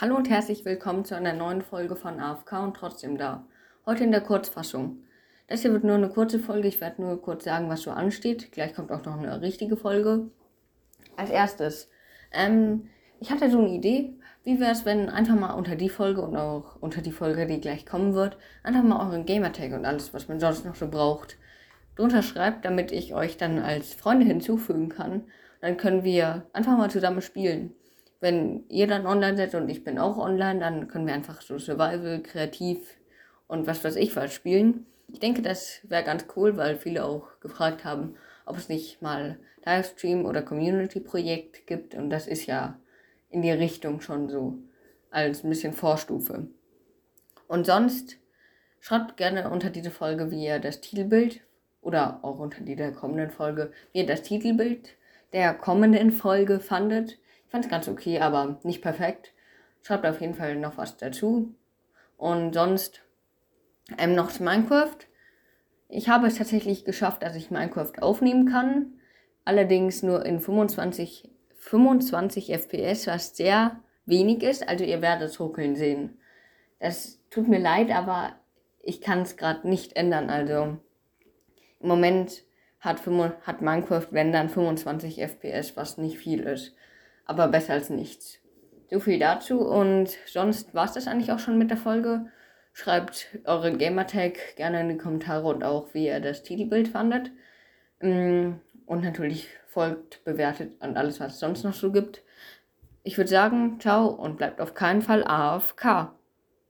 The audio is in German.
Hallo und herzlich willkommen zu einer neuen Folge von AFK und trotzdem da. Heute in der Kurzfassung. Das hier wird nur eine kurze Folge. Ich werde nur kurz sagen, was so ansteht. Gleich kommt auch noch eine richtige Folge. Als erstes, ähm, ich hatte so eine Idee. Wie wäre es, wenn einfach mal unter die Folge und auch unter die Folge, die gleich kommen wird, einfach mal euren Gamertag und alles, was man sonst noch so braucht, drunter schreibt, damit ich euch dann als Freunde hinzufügen kann. Dann können wir einfach mal zusammen spielen wenn ihr dann online seid und ich bin auch online, dann können wir einfach so Survival, Kreativ und was weiß ich was spielen. Ich denke, das wäre ganz cool, weil viele auch gefragt haben, ob es nicht mal Livestream oder Community-Projekt gibt und das ist ja in die Richtung schon so als ein bisschen Vorstufe. Und sonst schreibt gerne unter diese Folge, wie ihr das Titelbild oder auch unter die der kommenden Folge, wie ihr das Titelbild der kommenden Folge fandet. Ich fand es ganz okay, aber nicht perfekt. Schreibt auf jeden Fall noch was dazu. Und sonst ähm, noch zu Minecraft. Ich habe es tatsächlich geschafft, dass ich Minecraft aufnehmen kann. Allerdings nur in 25, 25 FPS, was sehr wenig ist. Also ihr werdet ruckeln sehen. Das tut mir leid, aber ich kann es gerade nicht ändern. Also im Moment hat, hat Minecraft, wenn dann 25 FPS, was nicht viel ist aber besser als nichts. So viel dazu und sonst war es das eigentlich auch schon mit der Folge. Schreibt euren Gamertag gerne in die Kommentare und auch, wie ihr das Titelbild fandet. Mm, und natürlich folgt, bewertet und alles, was es sonst noch so gibt. Ich würde sagen, ciao und bleibt auf keinen Fall AFK.